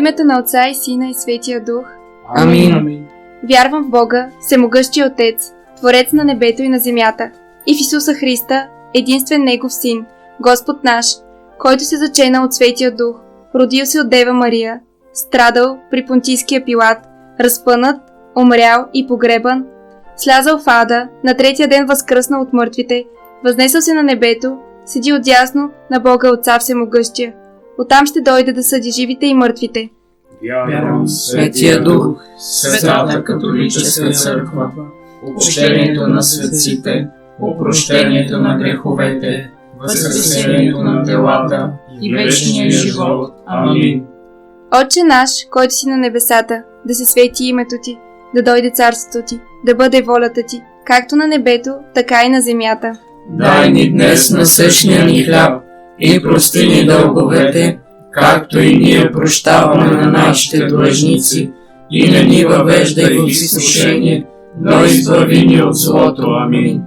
Името на Отца и Сина и Светия Дух. Амин. Вярвам в Бога, Всемогъщия Отец, Творец на небето и на земята, и в Исуса Христа, единствен Негов Син, Господ наш, който се зачена от Светия Дух, родил се от Дева Мария, страдал при Понтийския пилат, разпънат, умрял и погребан, слязал в ада, на третия ден възкръснал от мъртвите, възнесъл се на небето, седи отдясно на Бога Отца Всемогъщия. Оттам ще дойде да съди живите и мъртвите. Вярвам в Светия Дух, Светата католическа църква, общението на светците, опрощението на греховете, възкресението на телата и вечния живот. Амин. Отче наш, който си на небесата, да се свети името ти, да дойде царството ти, да бъде волята ти, както на небето, така и на земята. Дай ни днес насъщния ни хляб и прости ни дълговете, както и ние прощаваме на нашите длъжници, и не ни въвеждай в изкушение, но избави ни от злото. Амин.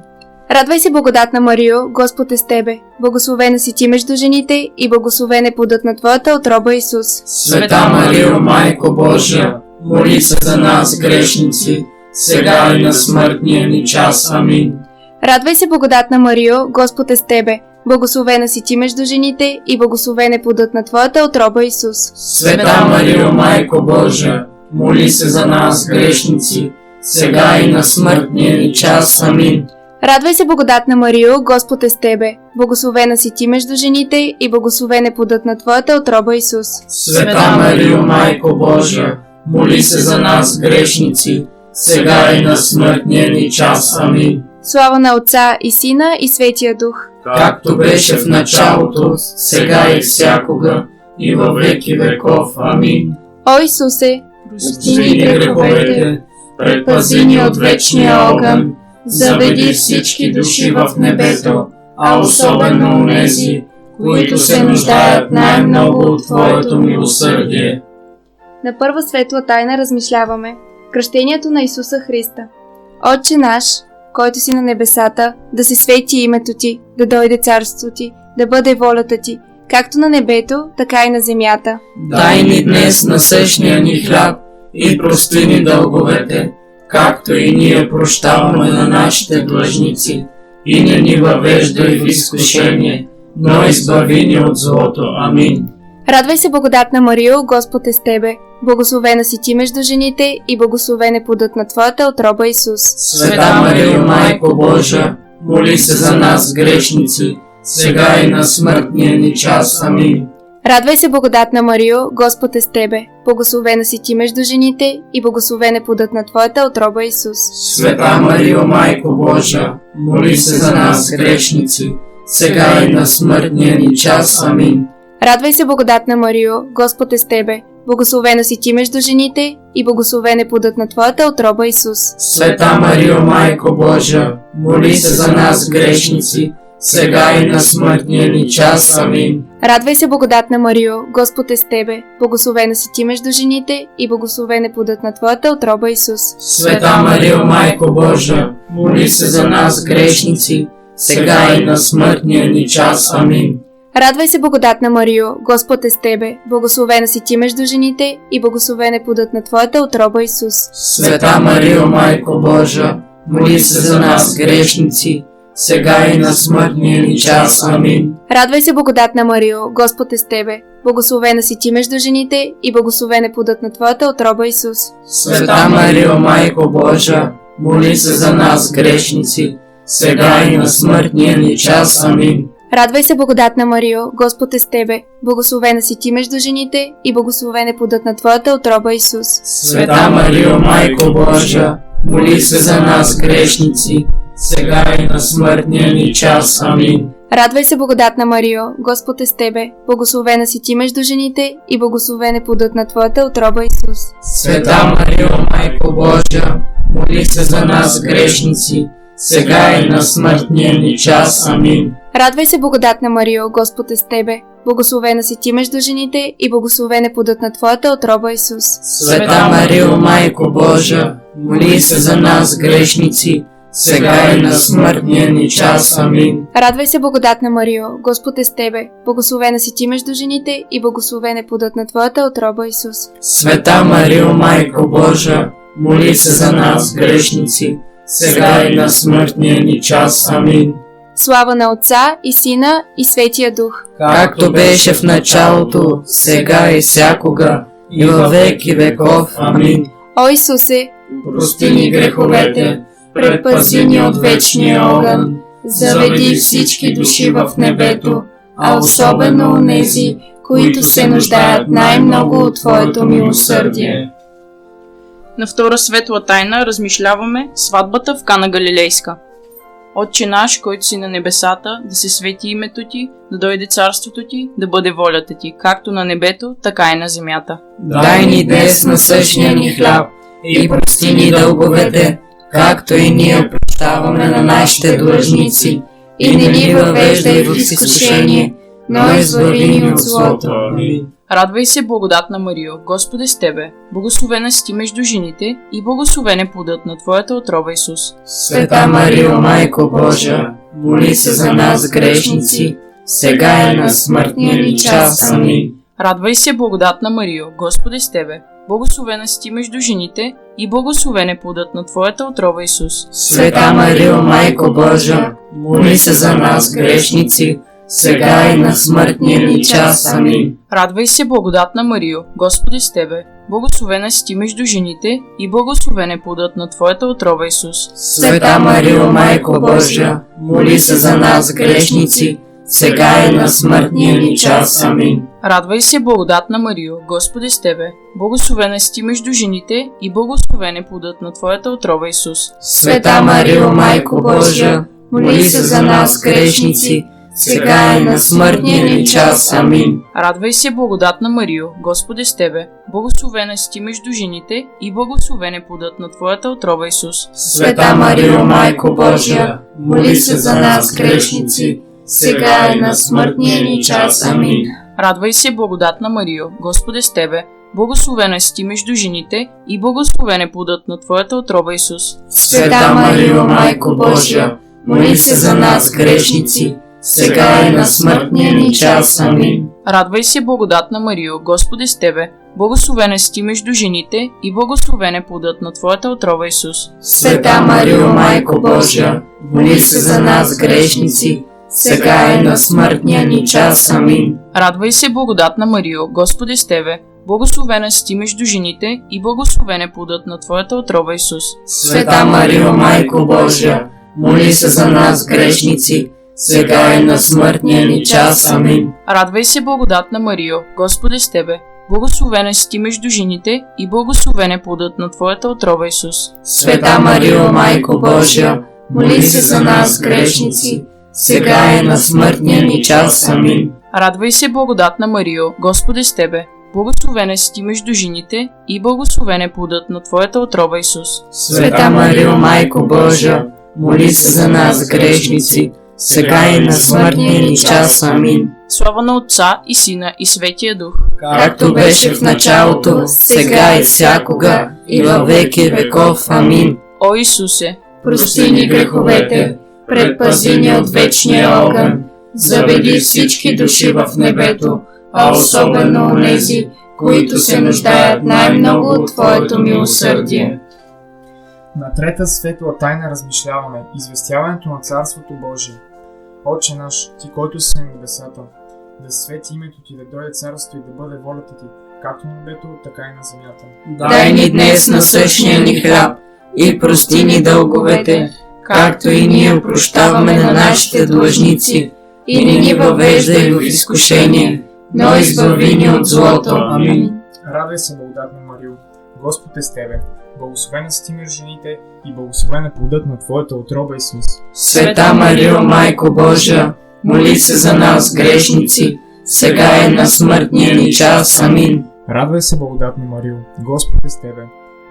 Радвай се, благодатна Марио, Господ е с тебе. Благословена си ти между жените и благословен е плодът на твоята отроба Исус. Света Марио, Майко Божия, моли се за нас грешници, сега и на смъртния ни час. Амин. Радвай се, благодатна Марио, Господ е с тебе. Благословена си ти между жените и благословен е плодът на твоята отроба Исус. Света Марио, Майко Божия, моли се за нас грешници, сега и на смъртния ни час. Амин. Радвай се, благодатна Марио, Господ е с тебе. Благословена си ти между жените и благословен е плодът на твоята отроба Исус. Света Марио, Майко Божия, моли се за нас грешници, сега и на смъртния ни час. Амин. Слава на Отца и Сина и Светия Дух. Както беше в началото, сега и всякога, и във веки веков. Амин. О Исусе, Прости ни греховете, предпази ни от вечния огън, заведи всички души в небето, а особено унези, които се нуждаят най-много от Твоето милосърдие. на първа светла тайна размишляваме. Кръщението на Исуса Христа. Отче наш, който си на небесата, да се свети името ти, да дойде царството ти, да бъде волята ти, както на небето, така и на земята. Дай ни днес насъщния ни хляб и прости ни дълговете, както и ние прощаваме на нашите длъжници, и не ни въвеждай в изкушение, но избави ни от злото. Амин. Радвай се, благодатна Марио, Господ е с тебе. Благословена си ти между жените и благословен е плодът на твоята отроба Исус. Света Марио, Майко Божия, моли се за нас грешници, сега и на смъртния ни час. Амин. Радвай се, благодатна Марио, Господ е с тебе. Благословена си ти между жените и благословен е плодът на твоята отроба Исус. Света Марио, Майко Божия, моли се за нас грешници, сега и на смъртния ни час. Амин. Радвай се, благодатна Марио, Господ е с тебе. Благословена си ти между жените и благословен е плодът на твоята отроба Исус. Света Марио, Майко Божия, моли се за нас грешници, сега и на смъртния ни час. Амин. Радвай се, благодатна Марио, Господ е с тебе. Благословена си ти между жените и благословен е плодът на твоята отроба Исус. Света Марио, Майко Божия, моли се за нас грешници, сега и на смъртния ни час. Амин. Радвай се, благодатна Марио, Господ е с тебе. Благословена си ти между жените и благословен е плодът на твоята отроба Исус. Света Марио, Майко Божия, моли се за нас грешници, сега и на смъртния ни час. Амин. Радвай се, благодатна Марио, Господ е с тебе. Благословена си ти между жените и благословен е плодът на твоята отроба Исус. Света Марио, Майко Божия, моли се за нас грешници, сега и на смъртния ни час. Амин. Радвай се, благодатна Марио, Господ е с тебе. Благословена си ти между жените и благословен е плодът на твоята отроба Исус. Света Марио, Майко Божия, моли се за нас грешници, сега и на смъртния ни час. Амин. Радвай се, благодатна Марио, Господ е с тебе. Благословена си ти между жените и благословен е плодът на твоята отроба Исус. Света Марио, Майко Божия, моли се за нас грешници, сега и на смъртния ни час. Амин. Радвай се, благодатна Марио, Господ е с тебе. Благословена си ти между жените и благословен е плодът на твоята отроба Исус. Света Марио, Майко Божия, моли се за нас грешници, сега и на смъртния ни час. Амин. Радвай се, благодатна Марио, Господ е с тебе. Благословена си ти между жените и благословен е плодът на твоята отроба Исус. Света Марио, Майко Божа, моли се за нас, грешници, сега и на смъртния ни час. Амин. Слава на Отца и Сина и Светия Дух. Както беше в началото, сега и всякога, и във веки веков. Амин. О Исусе, Прости ни греховете, предпази ни от вечния огън, заведи всички души в небето, а особено онези, които се нуждаят най-много от Твоето милосърдие. На втора светла тайна размишляваме сватбата в Кана Галилейска. Отче наш, който си на небесата, да се свети името ти, да дойде царството ти, да бъде волята ти, както на небето, така и на земята. Дай ни днес насъщния ни хляб и прости ни дълговете, както и ние прощаваме на нашите длъжници. И не ни въвеждай в изкушение, но избави ни от злото. Амин. Радвай се, благодатна Марио, Господ е с тебе, благословена си между жените и благословен е плодът на твоята отрова Исус. Света Марио, Майко Божа, моли се за нас грешници, сега и на смъртния ни час. Амин. Радвай се, благодатна Марио, Господ е с тебе, благословена си ти между жените и благословен е плодът на твоята отрова Исус. Света Марио, Майко Божа, моли се за нас грешници, сега и на смъртния ни час. Амин. Радвай се, благодатна Марио, Господ е с тебе, благословена си ти между жените и благословен е плодът на твоята отрова Исус. Света Марио, Майко Божа, моли се за нас грешници, сега и на смъртния ни час. Амин. Радвай се, благодатна Марио, Господ е с тебе, благословена си ти между жените и благословен е плодът на твоята отрова Исус. Света Марио, Майко Божа, моли се за нас грешници, сега и на смъртния ни час. Амин. Радвай се, благодатна Марио, Господ е с тебе, благословена си ти между жените и благословен е плодът на твоята отрова Исус. Света Марио, Майко Божия, моли се за нас грешници, сега и на смъртния ни час. Амин. Радвай се, благодатна Марио, Господ е с тебе, благословена си ти между жените и благословен е плодът на твоята отрова Исус. Света Марио, Майко Божия, моли се за нас грешници, сега и на смъртния ни час. Амин. Радвай се, благодатна Марио, е с тебе, благословена си ти между жените и благословен е плодът на твоята отрова Исус. Света Марио, Майко Божия, моли се за нас грешници, сега и на смъртния ни час. Амин. Радвай се, благодатна Марио, Господ е с тебе, благословена си ти между жените и благословен е плодът на твоята отрова Исус. Света Марио, Майко Божия, моли се за нас грешници, сега и на смъртния ни час. Амин. Радвай се, благодатна Марио, Господ е с тебе, благословена си ти между жените и благословен е плодът на твоята отрова Исус. Света Марио, Майко Божия, моли се за нас грешници, сега и на смъртния ни час. Амин. Радвай се, благодатна Марио, Господ е с тебе, благословена си ти между жените и благословен е плодът на твоята отрова Исус. Света Марио, Майко Божия, моли се за нас грешници, сега и на смъртния ни час. Амин. Слава на Отца и Сина и Светия Дух. Както беше в началото, сега и всякога, и във веки веков. Амин. О Исусе, Прости ни греховете, предпази ни от вечния огън, заведи всички души в небето, а особено онези, които се нуждаят най-много от Твоето милосърдие. На трета светла тайна размишляваме известяването на Царството Божие. Отче наш, Ти, който си на небесата, да свети името Ти, да дойде царството и да бъде волята Ти, както на небето, така и на земята. Дай ни днес насъщния ни хляб и прости ни дълговете, както и ние прощаваме на нашите длъжници. И не ни въвеждай в изкушение, но избави ни от злото. Амин. Радвай се, благодатна Марио, Господ е с Тебе, благословена си Ти между жените и благословен е плодът на Твоята отроба Исус. Света Марио, Майко Божия, моли се за нас грешници, сега и на смъртния ни час. Амин. Радвай се, благодатна Марио, Господ е с Тебе,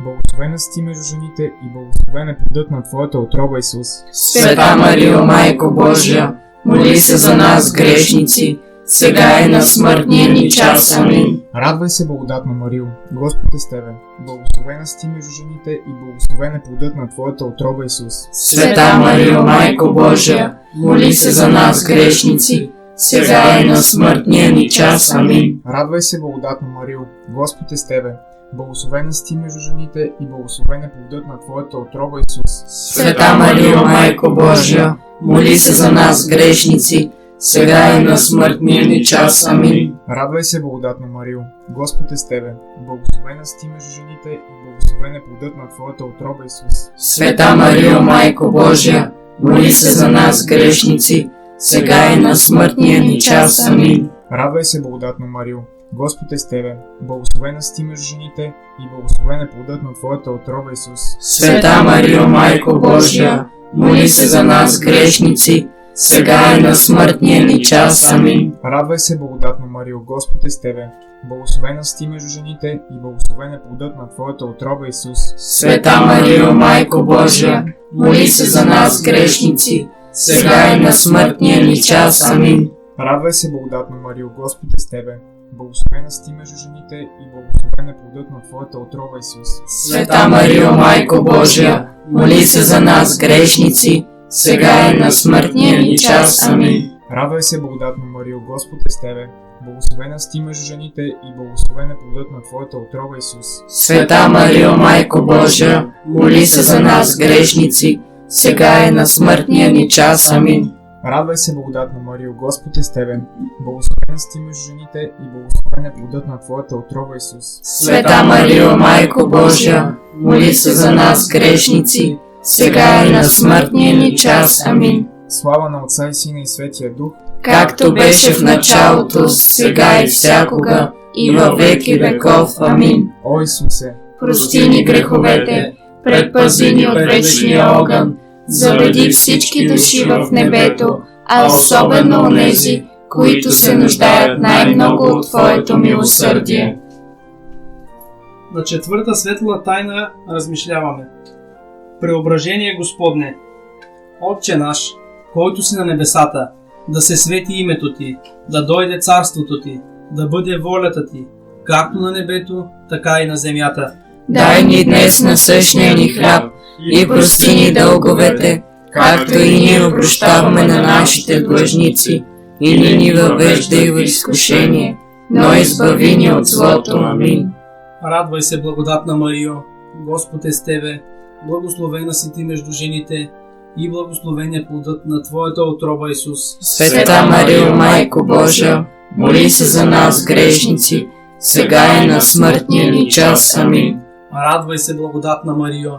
благословена си Ти между жените и благословен е плодът на Твоята отроба Исус. Света Марио, Майко Божия, моли се за нас грешници, сега и на смъртния ни час. Амин. Радвай се, благодатна Марио, Господ е с тебе. Благословена си ти между жените и благословен е плодът на твоята отроба Исус. Света Марио, Майко Божия, моли се за нас грешници, сега и на смъртния ни час. Амин. Радвай се, благодатна Марио, Господ е с тебе. Благословена си ти между жените и благословен е плодът на твоята отроба Исус. Света Марио, Майко Божия, моли се за нас грешници, сега и на смъртния ни час. Амин. Радвай се, благодатна Марио, Господ е с тебе. Благословена си ти между жените и благословен е плодът на твоята отроба Исус. Света Марио, Майко Божия, моли се за нас грешници, сега и на смъртния ни час. Амин. Радвай се, благодатна Марио, Господ е с тебе. Благословена си ти между жените и благословен е плодът на твоята отроба Исус. Света Марио, Майко Божия, моли се за нас грешници, сега и на смъртния ни час. Амин. Радвай се, благодатна Марио, Господ е с тебе. Благословена си ти между жените и благословен е плодът на твоята отроба Исус. Света Марио, Майко Божия, моли се за нас грешници, сега и на смъртния ни час. Амин. Радвай се, благодатна Марио, Господ е с тебе. Благословена си ти между жените и благословен е плодът на твоята отроба Исус. Света Марио, Майко Божия, моли се за нас грешници, сега и на смъртния ни час. Амин. Радвай се, благодатна Марио, Господ е с тебе. Благословена си ти между жените и благословен е плодът на твоята отроба Исус. Света Марио, Майко Божия, моли се за нас грешници, сега и на смъртния ни час. Амин. Радвай се, благодатна Марио, Господ е с тебе. Благословена си ти между жените и благословен е плодът на твоята отроба Исус. Света Марио, Майко Божия, моли се за нас грешници, сега и на смъртния ни час. Амин. Слава на Отца и Сина и Светия Дух, Както беше в началото, сега и всякога, и във веки веков. Амин. О Исусе, Прости ни греховете, предпази ни от вечния огън, заведи всички души в небето, а особено онези, които се нуждаят най-много от Твоето милосърдие. На четвърта светла тайна размишляваме. Преображение Господне. Отче наш, който си на небесата, да се свети името Ти, да дойде царството Ти, да бъде волята Ти, както на небето, така и на земята. Дай ни днес насъщния ни хляб и прости ни дълговете, както и ние обращаваме на нашите длъжници, и не ни въвеждай в изкушение, но избави ни от злото. Амин. Радвай се, благодатна Марио, Господ е с Тебе, благословена си Ти между жените и благословен е плодът на Твоята отроба Исус. Света Марио, Майко Божия, моли се за нас грешници, сега и на смъртния ни час. Амин. Радвай се, благодатна Марио,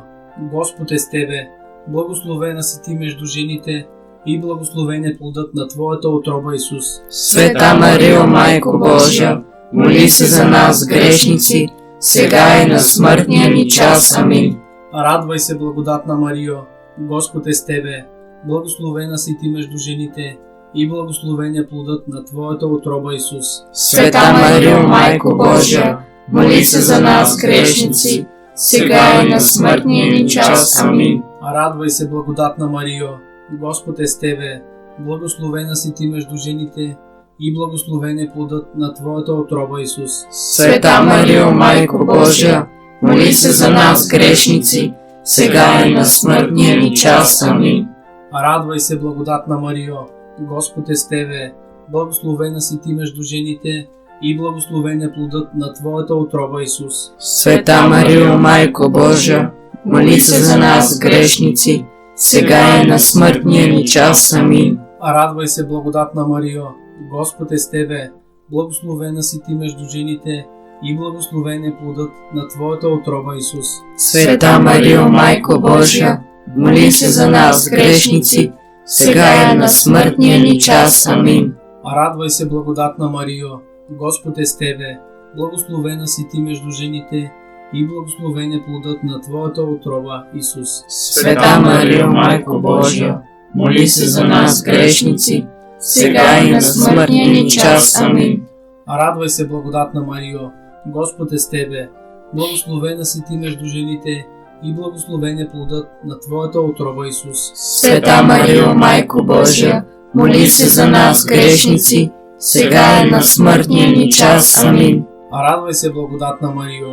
Господ е с Тебе, благословена си Ти между жените и благословен е плодът на Твоята отроба Исус. Света Марио, Майко Божия, моли се за нас грешници, сега и на смъртния ни час. Амин. Радвай се, благодатна Марио, Господ е с Тебе, благословена си Ти между жените и благословен е плодът на Твоята отроба Исус. Света Марио, Майко Божия, моли се за нас грешници, сега и на смъртния ни час. Амин. Радвай се, благодатна Марио, Господ е с Тебе, благословена си Ти между жените и благословен е плодът на Твоята отроба Исус. Света Марио, Майко Божия, моли се за нас грешници, сега и на смъртния ни час. Амин. Радвай се, благодатна Марио, Господ е с Тебе, благословена си Ти между жените и благословен е плодът на Твоята отроба Исус. Света Марио, Майко Божия, моли се за нас грешници, сега и на смъртния ни час. Амин. Радвай се, благодатна Марио, Господ е с Тебе, благословена си Ти между жените и благословен е плодът на Твоята отроба Исус. Света Марио, Майко Божия, моли се за нас грешници, сега и на смъртния ни час. Амин. Радвай се, благодатна Марио, Господ е с Тебе, благословена си Ти между жените и благословен е плодът на Твоята отроба Исус. Света Марио, Майко Божия, моли се за нас грешници, сега и на смъртния ни час. Амин. Радвай се, благодатна Марио, Господ е с Тебе, благословена си Ти между жените и благословен е плодът на Твоята отроба Исус. Света Марио, Майко Божия, моли се за нас грешници, сега и на смъртния ни час. Амин. Радвай се, благодатна Марио,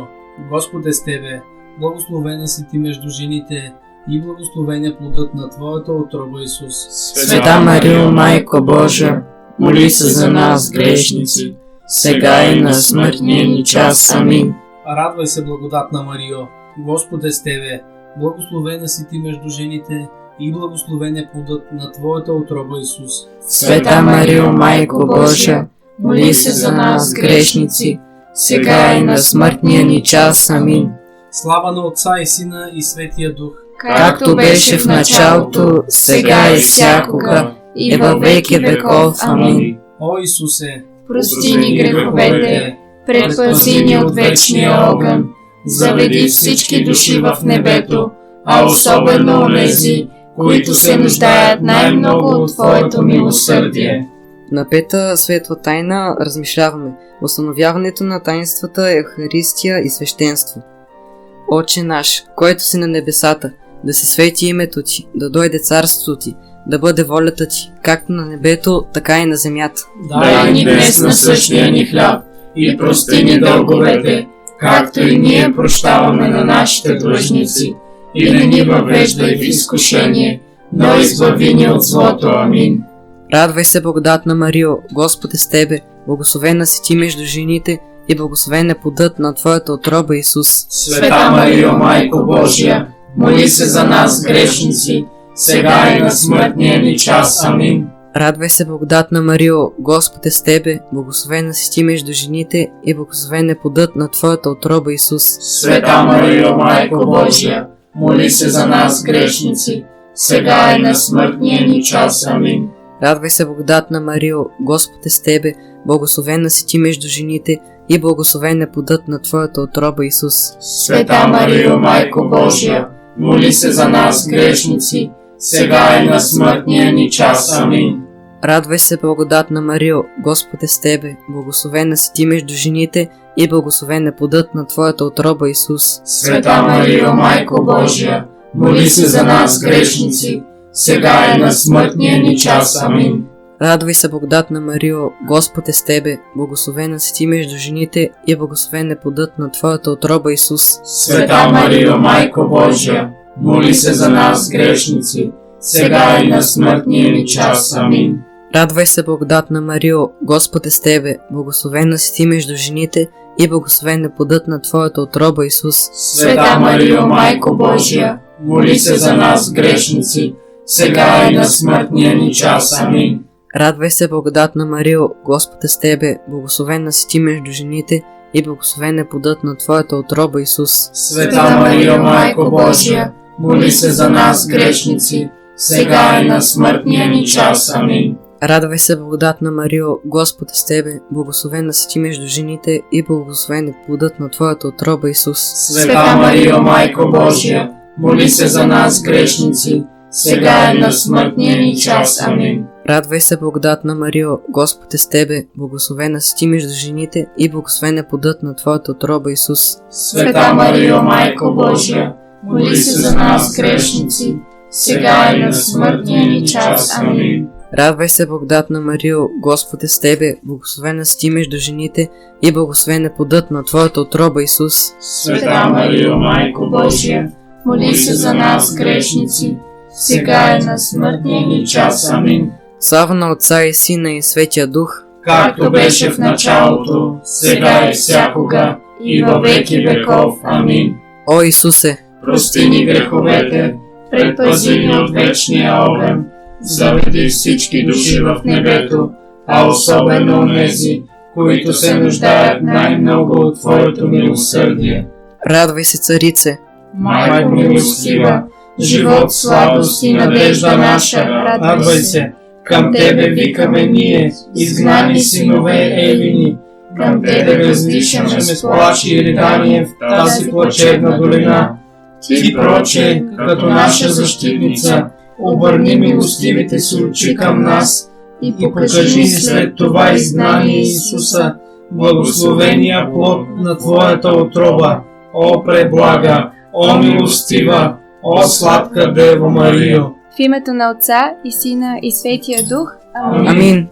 Господ е с тебе, благословена си ти между жените и благословен е плодът на Твоята отроба Исус. Света Марио, Майко Божия, моли се за нас грешници, сега и на смъртния ни час. Амин. Радвай се, благодатна Марио, Господ е с тебе, благословена си ти между жените и благословен е плодът на Твоята отроба Исус. Света Марио, Майко Божия, моли се за нас грешници, сега и на смъртния ни час. Амин. Слава на Отца и Сина и Светия Дух, Както беше в началото, сега и всякога, и във веки веков. Амин. О Исусе, Прости ни греховете, предпази ни от вечния огън, заведи всички души в небето, а особено онези, които се нуждаят най-много от Твоето милосърдие. На пета светла тайна размишляваме установяването на таинствата Евхаристия и свещенство. Отче наш, който си на небесата, да се свети името Ти, да дойде царството Ти, да бъде волята Ти, както на небето, така и на земята. Дай ни днес насъщния ни хляб и прости ни дълговете, както и ние прощаваме на нашите длъжници. И не ни въвеждай в изкушение, но избави ни от злото. Амин. Радвай се, благодатна Марио, Господ е с Тебе, благословена си Ти между жените и благословен е плодът на Твоята отроба Исус. Света Марио, Майко Божия, моли се за нас грешници, сега и на смъртния ни час. Амин. Радвай се, благодатна Марио, Господ е с Тебе, благословена си Ти между жените и благословен е плодът на Твоята отроба Исус. Света Марио, Майко Божия, моли се за нас грешници, сега и на смъртния ни час. Амин. Радвай се, благодатна Марио, Господ е с Тебе, благословена си Ти между жените и благословен е плодът на Твоята отроба Исус. Света Марио, Майко Божия, моли се за нас грешници, сега и на смъртния ни час. Амин. Радвай се, благодатна Марио, Господ е с Тебе, благословена си Ти между жените и благословен е плодът на Твоята отроба Исус. Света Марио, Майко Божия, моли се за нас грешници, сега и на смъртния ни час. Амин. Радвай се, благодатна Марио, Господ е с Тебе, благословена си Ти между жените и благословен е плодът на Твоята отроба Исус. Света Марио, Майко Божия, моли се за нас грешници, сега и на смъртния ни час. Амин. Радвай се, благодатна Марио, Господ е с Тебе, благословена си Ти между жените и благословен е плодът на Твоята отроба Исус. Света Марио, Майко Божия, моли се за нас грешници, сега и на смъртния ни час. Амин. Радвай се, благодатна Марио, Господ е с Тебе, благословена си Ти между жените и благословен е плодът на Твоята отроба Исус. Света Марио, Майко Божия, моли се за нас грешници, сега и на смъртния ни час. Амин. Радвай се, благодатна Марио, Господ е с Тебе, благословена си Ти между жените и благословен е плодът на Твоята отроба Исус. Света Марио, Майко Божия, моли се за нас грешници, сега и на смъртния ни час. Амин. Радвай се, благодатна Марио, Господ е с Тебе, благословена си Ти между жените и благословен е плодът на Твоята отроба Исус. Света Марио, Майко Божия, моли се за нас грешници, сега и на смъртния ни час. Амин. Радвай се, благодатна Марио, Господ е с Тебе, благословена си Ти между жените и благословен е плодът на Твоята отроба Исус. Света Марио, Майко Божия, моли се за нас грешници, сега и на смъртния ни час. Амин. Слава на Отца и Сина и Светия Дух, Както беше в началото, сега и всякога, и във веки веков. Амин. О Исусе, Прости ни греховете, предпази ни от вечния огън, заведи всички души в небето, а особено онези, които се нуждаят най-много от Твоето милосърдие. радвай се, Царице, Майко милостива, живот, сладост и надежда наша, радвай се, към Тебе викаме ние, изгнани синове Елини, към Тебе въздишаме с плач и ридание в тази плачевна долина. Ти, проче, като наша защитница, обърни милостивите си очи към нас и покажи ни след това изгнание Исуса, благословения плод на Твоята отроба. О, преблага, о, милостива, о, сладка Дева Марио! В името на Отца и Сина и Светия Дух. Амин. Амин.